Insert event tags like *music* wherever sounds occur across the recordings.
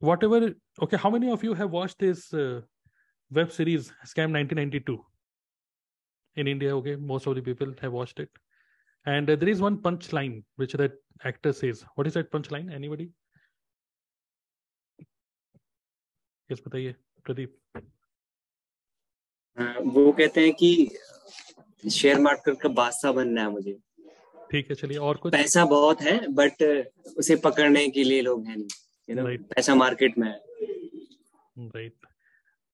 whatever okay how many of you have watched this uh, web series scam 1992 in india okay most of the people have watched it and uh, there is one punch line which that actor says what is that punch line anybody yes बताइए प्रदीप वो कहते हैं कि share market का बादशाह बनना है मुझे ठीक है चलिए और कुछ पैसा बहुत है बट उसे पकड़ने के लिए लोग हैं नहीं पैसा मार्केट में है। राइट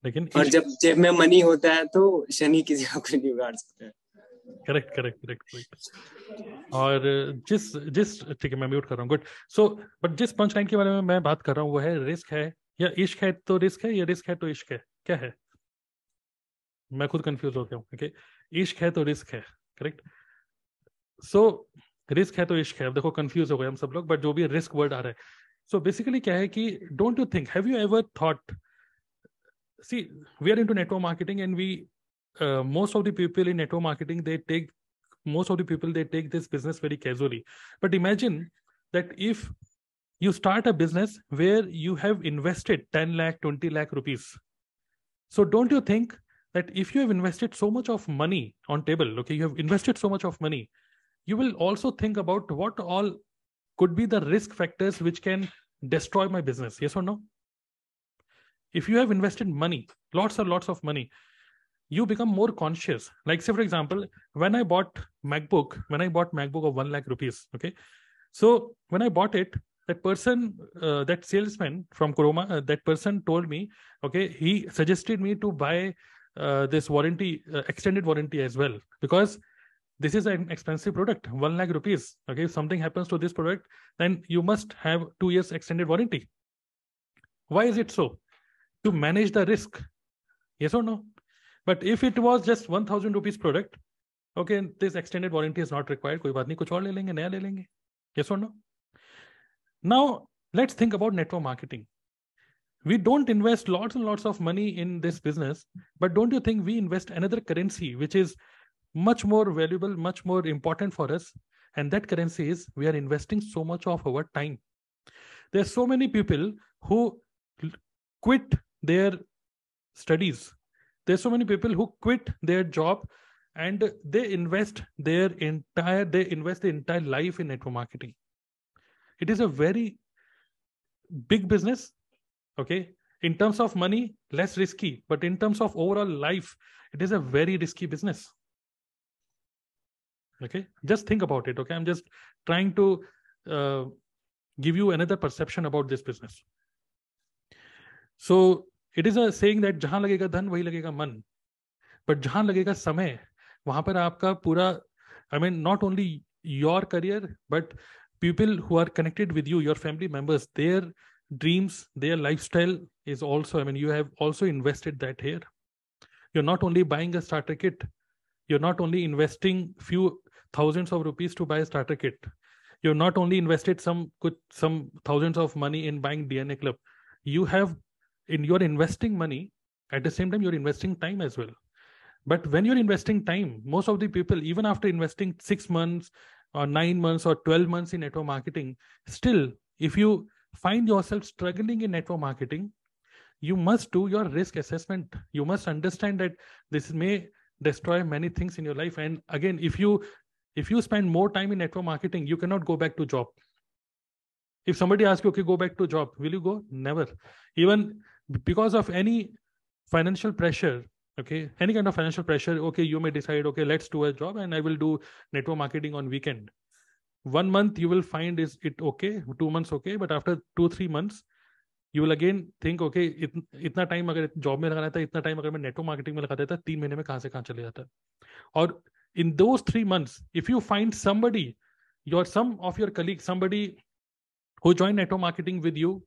लेकिन और जब जेब में मनी होता है तो शनि किसी को नहीं बिगाड़ सकता करेक्ट करेक्ट करेक्ट करेक्ट और जिस जिस ठीक है मैं म्यूट कर रहा हूँ। गुड सो बट जिस पंच लाइन के बारे में मैं बात कर रहा हूँ वो है रिस्क है या इश्क है तो रिस्क है या रिस्क है तो इश्क है? क्या है? मैं खुद कंफ्यूज हो गया हूँ ओके इश्क है तो रिस्क है करेक्ट सो रिस्क है तो इश्क है। देखो कंफ्यूज हो गए हम सब लोग बट जो भी रिस्क वर्ड आ रहा है so basically kya hai don't you think have you ever thought see we are into network marketing and we uh, most of the people in network marketing they take most of the people they take this business very casually. But imagine that if you start a business where you have invested 10 lakh 20 lakh rupees. So don't you think that if you have invested so much of money on table okay you have invested so much of money you will also think about what all could be the risk factors which can destroy my business. Yes or no? If you have invested money lots and lots of money you become more conscious. Like say for example when i bought macbook when i bought macbook of 1 lakh rupees okay? So when i bought it that person uh, that salesman from Croma, uh, that person told me okay he suggested me to buy uh, this warranty uh, extended warranty as well. Because this is an expensive product 1 lakh rupees okay if something happens to this product then you must have 2 years extended warranty why is it so to manage the risk yes or no but if it was just 1000 rupees product okay this extended warranty is not required कोई बात नहीं कुछ और ले लेंगे नया ले लेंगे yes or no now let's think about network marketing we don't invest lots and lots of money in this business but don't you think we invest another currency which is much more valuable much more important for us. And that currency is we are investing so much of our time. There's so many people who quit their studies. There's so many people who quit their job and they invest their entire they invest the entire life in network marketing. It is a very big business okay? In terms of money less risky but in terms of overall life it is a very risky business okay just think about it okay i'm just trying to uh, give you another perception about this business so it is a saying that जहां लगेगा धन वही लगेगा मन but जहां लगेगा समय वहां पर आपका पूरा I mean not only your career but people who are connected with you your family members there dreams their lifestyle is also i mean you have also invested that here you're not only buying a starter kit you're not only investing few thousands of rupees to buy a starter kit. You're not only invested some some thousands of money in buying dna club. You have in you're investing money. At the same time you're investing time as well. But when you're investing time most of the people even after investing 6 months or 9 months or 12 months in network marketing still if you find yourself struggling in network marketing you must do your risk assessment. You must understand that this may destroy many things in your life. And again if you if you spend more time in network marketing you cannot go back to job. If somebody asks you okay go back to job will you go? Never. Even because of any financial pressure okay any kind of financial pressure okay you may decide okay let's do a job and i will do network marketing on weekend. One month you will find is it okay two months okay but after two three months you will again think okay इतना time अगर job में लगाना था, इतना time अगर मैं network marketing में लगा देता तीन महीने में कहाँ से कहाँ चले जाता। और in those three months if you find somebody your some of your colleague somebody who join network marketing with you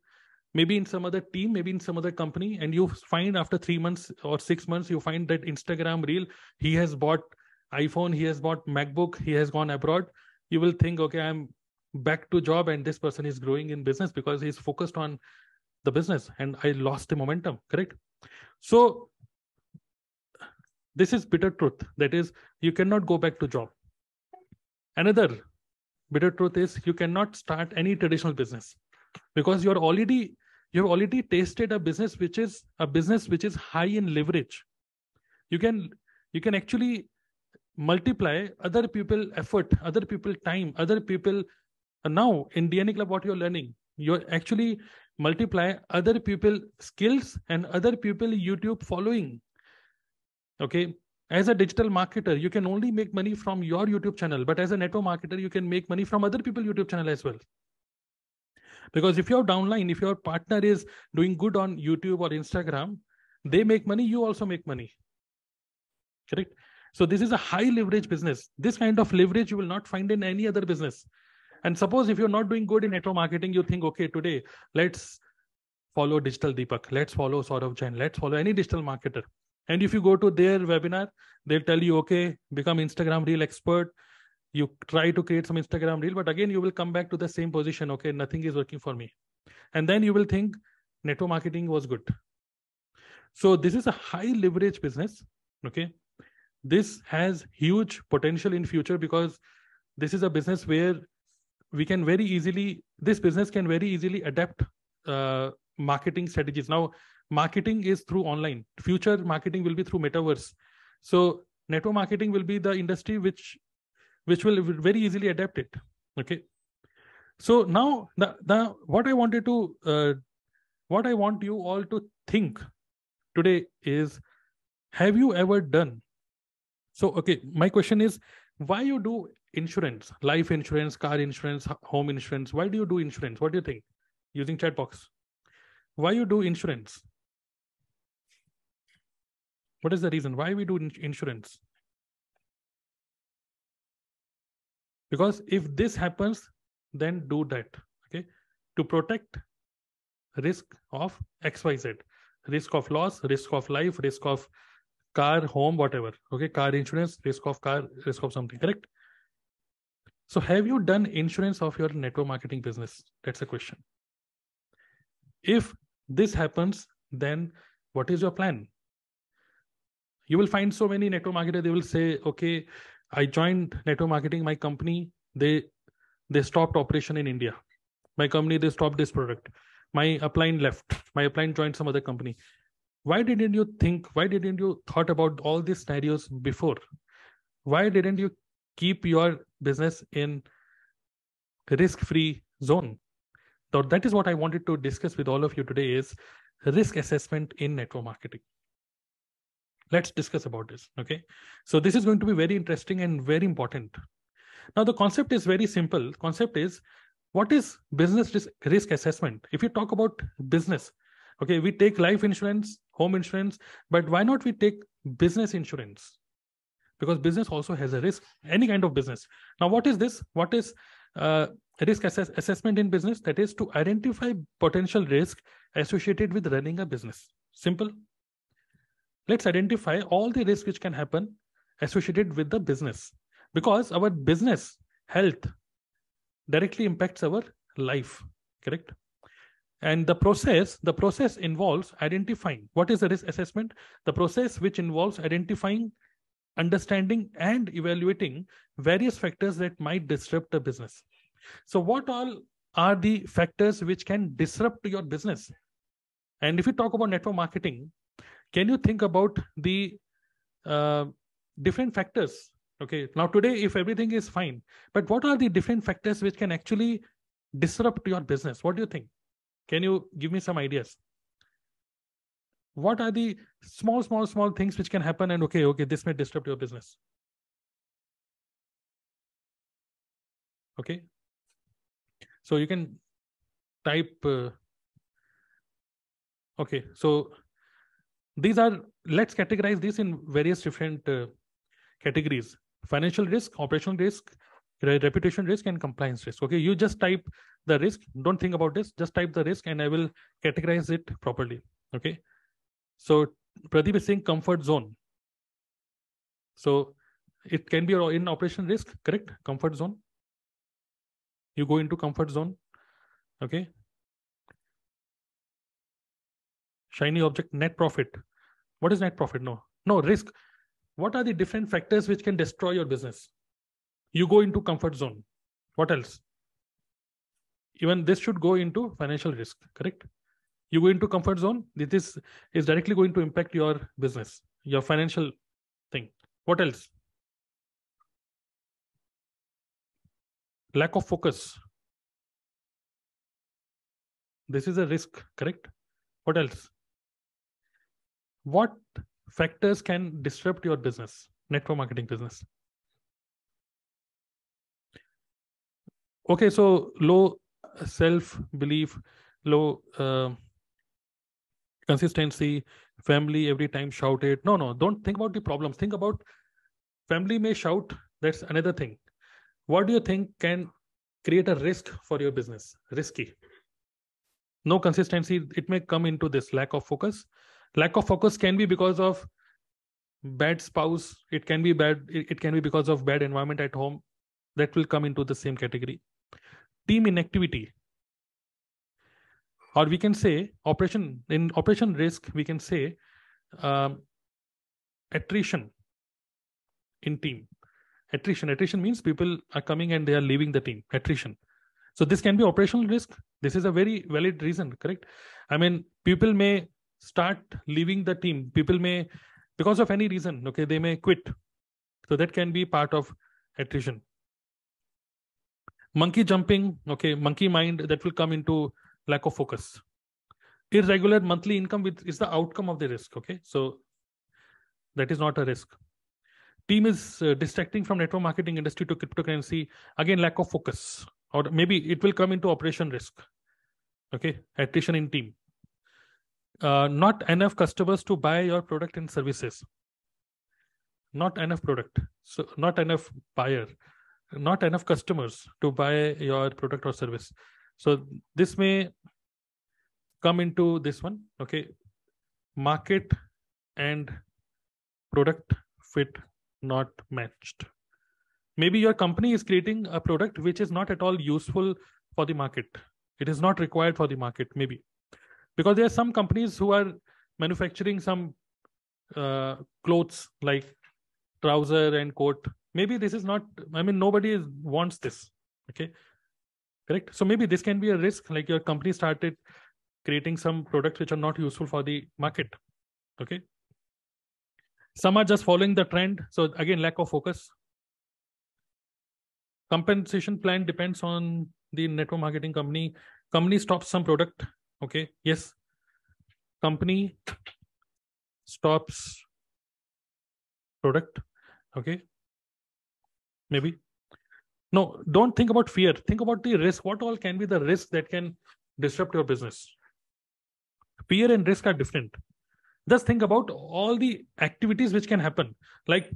may be in some other team may be in some other company and you find after three months और six months you find that Instagram reel he has bought iPhone he has bought MacBook he has gone abroad you will think okay I am back to job and this person is growing in business because he is focused on the business and i lost the momentum correct? So this is bitter truth. That is you cannot go back to job. Another bitter truth is you cannot start any traditional business because you're already you have already tasted a business which is a business which is high in leverage. You can you can actually multiply other people effort other people time other people. Now in dna club what you're learning you are actually multiply other people skills and other people youtube following. Okay? As a digital marketer you can only make money from your youtube channel but as a network marketer you can make money from other people youtube channel as well. Because if your downline if your partner is doing good on youtube or instagram they make money you also make money. Correct? So this is a high leverage business. This kind of leverage you will not find in any other business and suppose if you're not doing good in network marketing you think okay today let's follow digital deepak. Let's follow Saurav Jain. Let's follow any digital marketer. And if you go to their webinar they'll tell you okay become instagram reel expert. You try to create some instagram reel but again you will come back to the same position okay nothing is working for me. And then you will think network marketing was good. So this is a high leverage business okay? This has huge potential in future because this is a business where we can very easily this business can very easily adapt uh, marketing strategies. Now marketing is through online. Future marketing will be through metaverse. So network marketing will be the industry which which will very easily adapt it. Okay? So now the, the what i wanted to uh, what i want you all to think today is have you ever done? So okay my question is why you do insurance life insurance car insurance home insurance. Why do you do insurance? What do you think? Using chat box. Why you do insurance? What is the reason? Why we do insurance? Because if this happens then do that okay? To protect risk of xyz risk of loss risk of life risk of car home whatever okay? Car insurance risk of car risk of something correct so have you done insurance of your network marketing business? That's a question. If this happens then what is your plan? You will find so many network marketers they will say okay i joined network marketing my company they they stopped operation in india. My company they stopped this product. My upline left. My upline joined some other company. Why didn't you think why didn't you thought about all these scenarios before? Why didn't you keep your business in risk free zone. So that is what i wanted to discuss with all of you today is risk assessment in network marketing. Let's discuss about this okay? So this is going to be very interesting and very important. Now the concept is very simple. Concept is what is business risk, risk assessment? If you talk about business okay we take life insurance home insurance but why not we take business insurance because business also has a risk any kind of business. Now what is this? What is uh, risk assess- assessment in business? That is to identify potential risk associated with running a business. Simple. Let's identify all the risks which can happen associated with the business because our business health directly impacts our life correct? And the process the process involves identifying what is the risk assessment? The process which involves identifying understanding and evaluating various factors that might disrupt the business. So what all are the factors which can disrupt your business? And if you talk about network marketing can you think about the uh, different factors? Okay now today if everything is fine but what are the different factors which can actually disrupt your business? What do you think? Can you give me some ideas what are the small small small things which can happen and okay okay this may disrupt your business. Okay? So you can type uh, okay so these are let's categorize this in various different uh, categories. Financial risk operational risk reputation risk and compliance risk. Okay? You just type the risk. Don't think about this. Just type the risk and i will categorize it properly. Okay so pradeep is saying comfort zone. So it can be in operation risk correct? Comfort zone. You go into comfort zone. Okay. Shiny object net profit. What is net profit? No. No risk. What are the different factors which can destroy your business? You go into comfort zone. What else? Even this should go into financial risk correct you go into comfort zone this is directly going to impact your business your financial thing. What else? Lack of focus. This is a risk correct? What else? What factors can disrupt your business? Network marketing business. Okay so low self belief low uh, consistency family every time shouted no no don't think about the problems. Think about family may shout that's another thing. What do you think can create a risk for your business? Risky. No consistency it may come into this lack of focus. Lack of focus can be because of bad spouse it can be bad it can be because of bad environment at home that will come into the same category. Team inactivity or we can say operation in operation risk we can say um, attrition in team. Attrition. Attrition means people are coming and they are leaving the team. Attrition. So this can be operational risk. This is a very valid reason correct? I mean people may start leaving the team. People may because of any reason okay they may quit. So that can be part of attrition. Monkey jumping okay monkey mind that will come into lack of focus. Irregular monthly income with is the outcome of the risk okay? So that is not a risk. Team is uh, distracting from network marketing industry to cryptocurrency. Again lack of focus. Or maybe it will come into operation risk okay? Attrition in team. Uh, not enough customers to buy your product and services. Not enough product. So not enough buyer. Not enough customers to buy your product or service so this may come into this one okay? Market and product fit not matched. Maybe your company is creating a product which is not at all useful for the market. It is not required for the market maybe. Because there are some companies who are manufacturing some uh, clothes like trouser and coat. Maybe this is not i mean nobody wants this okay correct. So maybe this can be a risk like your company started creating some products which are not useful for the market. Okay? Some are just following the trend. So again lack of focus. Compensation plan depends on the network marketing company. Company stops some product. Okay? Yes. Company stops product. Okay? Maybe no don't think about fear. Think about the risk. What all can be the risk that can disrupt your business? Fear and risk are different. Just think about all the activities which can happen. Like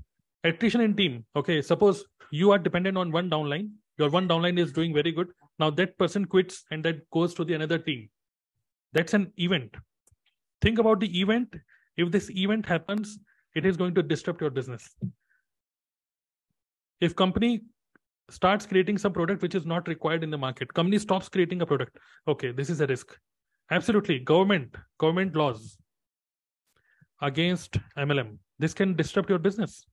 attrition in team. Okay suppose you are dependent on one downline. Your one downline is doing very good. Now that person quits and that goes to the another team. That's an event. Think about the event. If this event happens it is going to disrupt your business. If company starts creating some product which is not required in the market. Company stops creating a product. Okay this is a risk. Absolutely. Government government laws against mlm this can disrupt your business.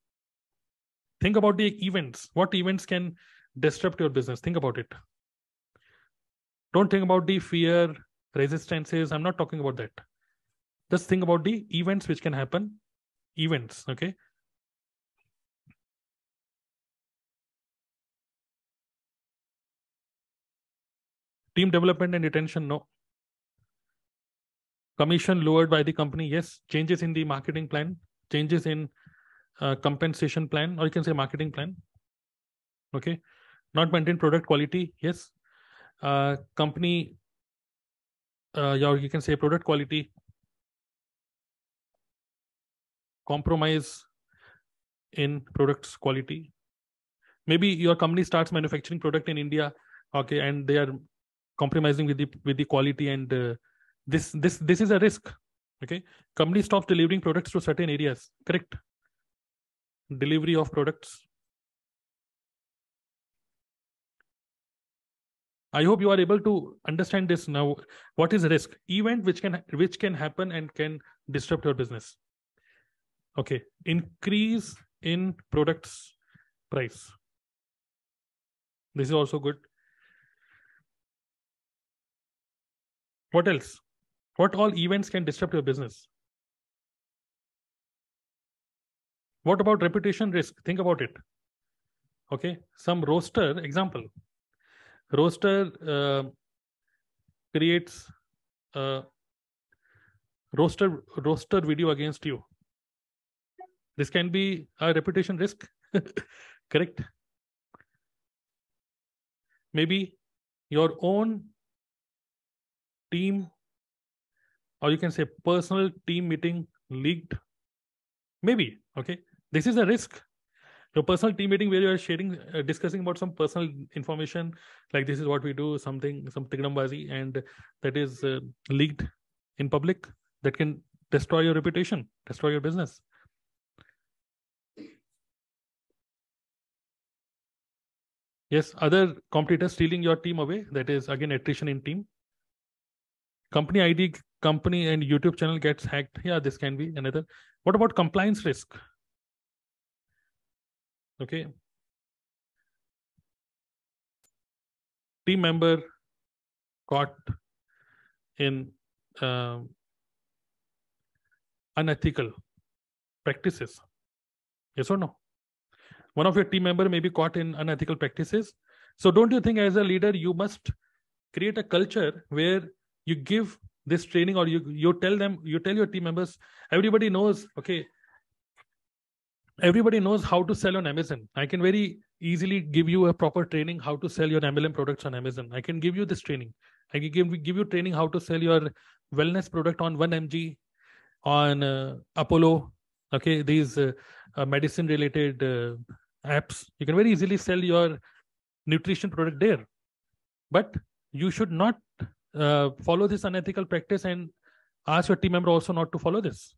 Think about the events. What events can disrupt your business? Think about it. Don't think about the fear resistances. I'm not talking about that. Just think about the events which can happen. Events okay team development and retention no. Commission lowered by the company yes. Changes in the marketing plan changes in uh, compensation plan or you can say marketing plan. Okay. Not maintain product quality yes. Uh, company uh, you can say product quality. Compromise in products quality. Maybe your company starts manufacturing product in india okay and they are compromising with the with the quality and uh, this this this is a risk okay? Company stops delivering products to certain areas correct? Delivery of products. I hope you are able to understand this now. What is risk? Event which can which can happen and can disrupt your business. Okay increase in products price. This is also good what else? What all events can disrupt your business? What about reputation risk? Think about it. Okay some roaster example. Roaster uh, creates a roaster roaster video against you. This can be a reputation risk. *laughs* Correct. Maybe your own team or you can say personal team meeting leaked? Maybe okay? This is a risk. Your personal team meeting where you are sharing uh, discussing about some personal information like this is what we do something some tigrambazi and that is uh, leaked in public that can destroy your reputation destroy your business. Yes other competitors stealing your team away that is again attrition in team company id company and youtube channel gets hacked. Yeah this can be another. What about compliance risk? Okay. Team member caught in uh, unethical practices. Yes or no? One of your team member may be caught in unethical practices. So don't you think as a leader you must create a culture where you give this training or you you tell them you tell your team members everybody knows okay everybody knows how to sell on Amazon. I can very easily give you a proper training how to sell your MLM products on Amazon. I can give you this training. I can give, give you training how to sell your wellness product on 1MG, on uh, Apollo. Okay, these uh, uh, medicine related uh, apps. You can very easily sell your nutrition product there. But you should not uh, follow this unethical practice and ask your team member also not to follow this.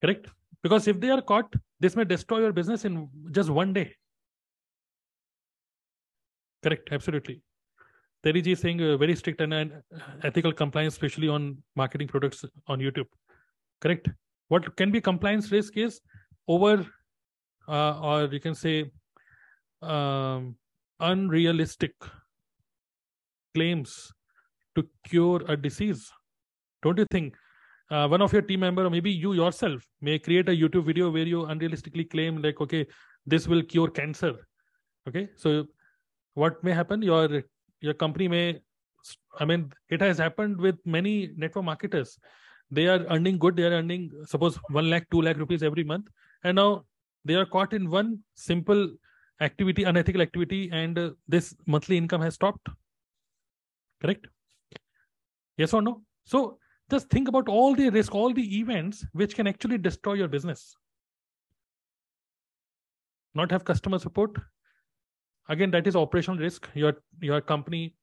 Correct? Because if they are caught, this may destroy your business in just one day. Correct, absolutely. Terry G is saying uh, very strict and, and ethical compliance, especially on marketing products on YouTube. Correct. What can be compliance risk is over, uh, or you can say, um, unrealistic claims to cure a disease. Don't you think uh, one of your team member or maybe you yourself may create a youtube video where you unrealistically claim like okay this will cure cancer. Okay? So what may happen? Your your company may i mean it has happened with many network marketers. They are earning good they are earning suppose 1 lakh 2 lakh rupees every month and now they are caught in one simple activity unethical activity and uh, this monthly income has stopped. Correct yes or no so just think about all the risk, all the events which can actually destroy your business. Not have customer support. Again, that is operational risk. Your your company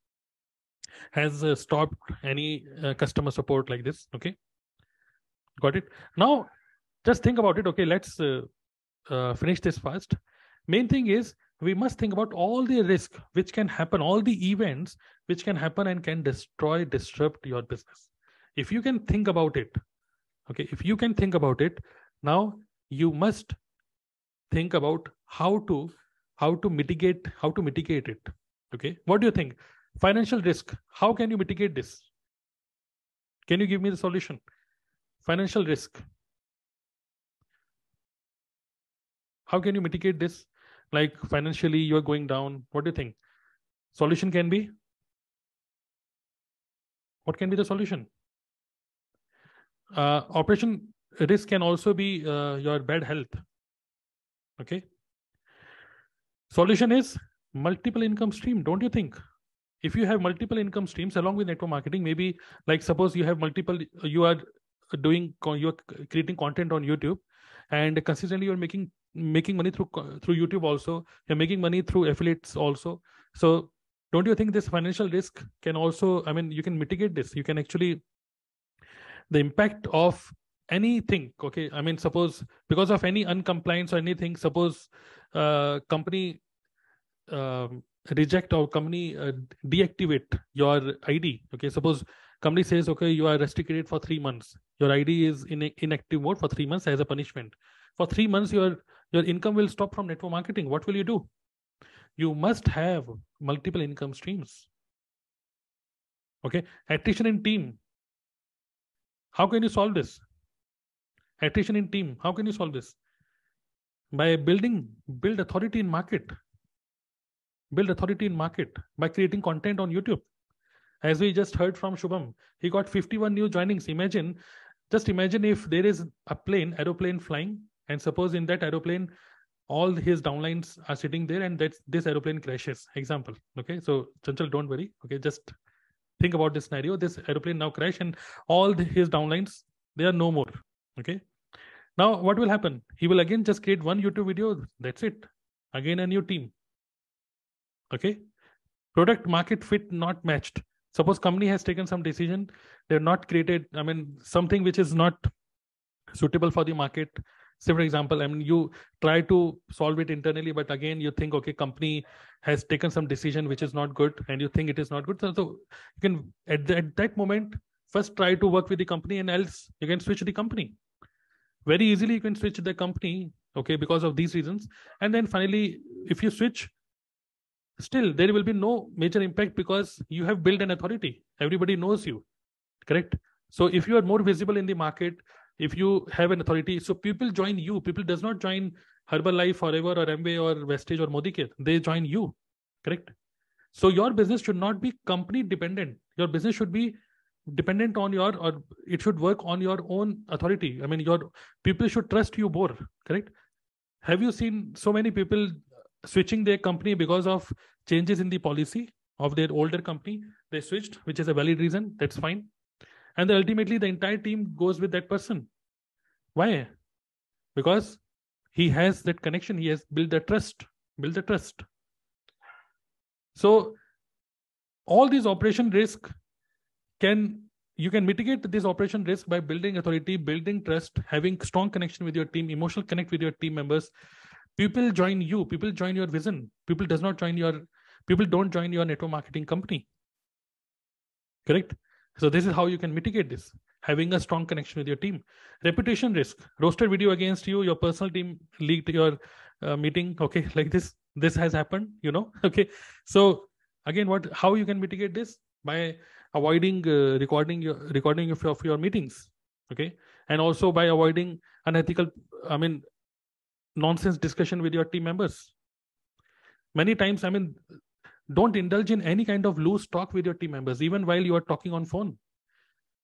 has uh, stopped any uh, customer support like this. Okay, got it. Now, just think about it. Okay, let's uh, uh finish this fast. Main thing is we must think about all the risk which can happen, all the events which can happen and can destroy, disrupt your business. If you can think about it okay if you can think about it now you must think about how to how to mitigate how to mitigate it okay? What do you think? Financial risk how can you mitigate this? Can you give me the solution? Financial risk. How can you mitigate this like financially you're going down. What do you think? Solution can be? What can be the solution? Uh, operation risk can also be uh, your bad health. Okay? Solution is multiple income stream don't you think? If you have multiple income streams along with network marketing maybe like suppose you have multiple you are doing you're creating content on youtube and consistently you're making making money through through youtube also. You're making money through affiliates also. So don't you think this financial risk can also i mean you can mitigate this? You can actually the impact of anything okay? I mean suppose because of any uncompliance or anything suppose uh, company uh, reject or company uh, deactivate your id okay? Suppose company says okay you are restricted for 3 months. Your id is in inactive mode for 3 months as a punishment. For 3 months your your income will stop from network marketing. What will you do? You must have multiple income streams. Okay? Attrition in team. How can you solve this? Attrition in team. How can you solve this? By building build authority in market. Build authority in market by creating content on youtube. As we just heard from shubham he got 51 new joinings. Imagine just imagine if there is a plane aeroplane flying and suppose in that aeroplane all his downlines are sitting there and that this aeroplane crashes. Example okay? So chanchal don't worry okay? Just think about this scenario. This aeroplane now crash and all the, his downlines they are no more okay? Now what will happen? He will again just create one youtube video that's it. Again a new team okay? Product market fit not matched. Suppose company has taken some decision they've not created i mean something which is not suitable for the market say for example i mean you try to solve it internally but again you think okay company has taken some decision which is not good and you think it is not good. So, so you can at, the, at that moment first try to work with the company and else you can switch the company. Very easily you can switch the company okay because of these reasons. And then finally if you switch still there will be no major impact because you have built an authority. Everybody knows you correct? So if you are more visible in the market if you have an authority so people join you. People does not join herbalife forever or Amway or vestige or modicare they join you correct? So your business should not be company dependent. Your business should be dependent on your or it should work on your own authority. I mean your people should trust you more correct? Have you seen so many people switching their company because of changes in the policy of their older company? They switched which is a valid reason. That's fine and then ultimately the entire team goes with that person. Why? Because he has that connection. He has built the trust build the trust. So all these operation risk can you can mitigate this operation risk by building authority building trust having strong connection with your team emotional connect with your team members. People join you. People join your vision. People does not join your people don't join your network marketing company. Correct so this is how you can mitigate this having a strong connection with your team. Reputation risk. Roasted video against you your personal team leaked your uh, meeting. Okay *laughs* like this this has happened you know? *laughs* Okay. So again what how you can mitigate this? By avoiding uh, recording your recording of your, of your meetings. Okay? And also by avoiding unethical i mean nonsense discussion with your team members. Many times i mean don't indulge in any kind of loose talk with your team members even while you are talking on phone.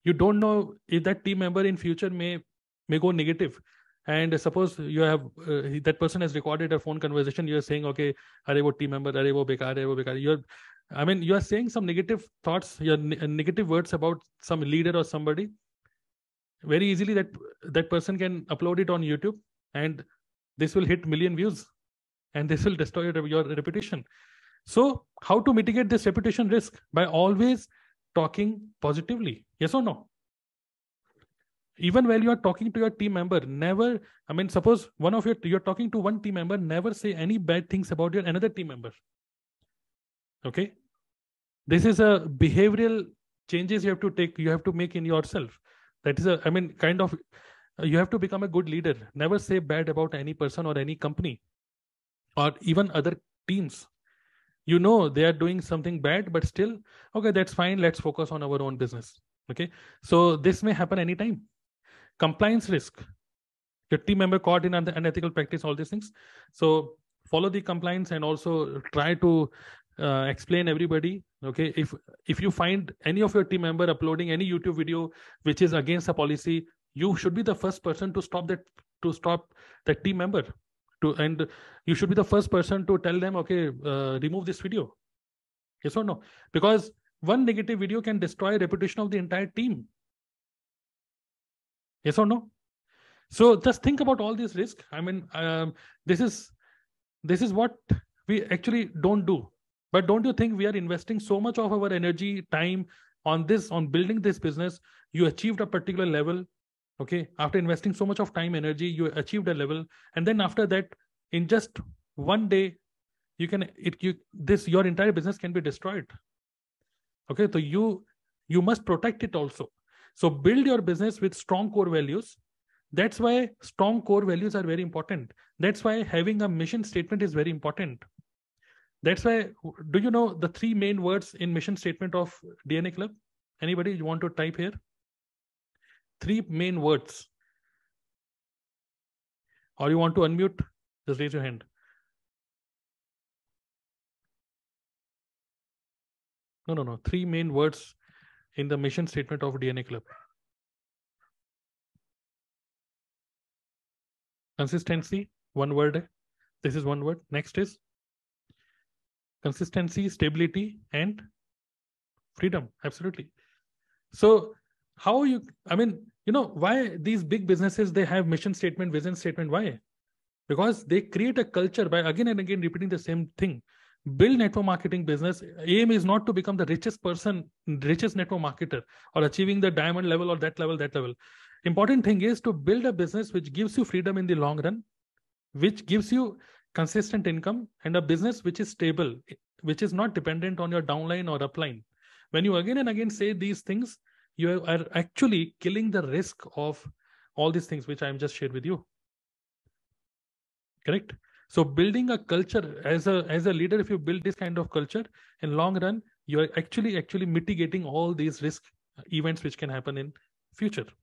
You don't know if that team member in future may may go negative. And suppose you have uh, that person has recorded a phone conversation you're saying okay are wo team member are wo bekar are wo bekar you're i mean you are saying some negative thoughts your ne- negative words about some leader or somebody. Very easily that that person can upload it on youtube and this will hit million views and this will destroy your, your reputation so how to mitigate this reputation risk? By always talking positively. Yes or no? Even while you are talking to your team member never i mean suppose one of your you're talking to one team member never say any bad things about your another team member. Okay? This is a behavioral changes you have to take you have to make in yourself. That is a i mean kind of you have to become a good leader. Never say bad about any person or any company or even other teams you know they are doing something bad but still okay that's fine. Let's focus on our own business. Okay? So this may happen anytime. Compliance risk. Your team member caught in an unethical practice all these things. So follow the compliance and also try to uh, explain everybody okay? If if you find any of your team member uploading any youtube video which is against a policy you should be the first person to stop that to stop that team member to and you should be the first person to tell them okay uh, remove this video. Yes or no? Because one negative video can destroy reputation of the entire team. Yes or no? So just think about all these risks i mean um, this is this is what we actually don't do. But don't you think we are investing so much of our energy time on this on building this business? You achieved a particular level okay after investing so much of time energy you achieved a level and then after that in just one day you can it you this your entire business can be destroyed. Okay so you you must protect it also. So build your business with strong core values. That's why strong core values are very important. That's why having a mission statement is very important. That's why do you know the three main words in mission statement of dna club? Anybody you want to type here three main words. Or you want to unmute? Just raise your hand. No, no, no. Three main words in the mission statement of DNA Club. Consistency, one word. This is one word. Next is consistency, stability, and freedom. Absolutely. So how you, I mean, you know, why these big businesses, they have mission statement, vision statement. Why? Because they create a culture by again and again repeating the same thing build network marketing business aim is not to become the richest person richest network marketer or achieving the diamond level or that level that level important thing is to build a business which gives you freedom in the long run which gives you consistent income and a business which is stable which is not dependent on your downline or upline when you again and again say these things you are actually killing the risk of all these things which i am just shared with you correct so building a culture as a as a leader, if you build this kind of culture in long run, you are actually actually mitigating all these risk uh, events which can happen in future.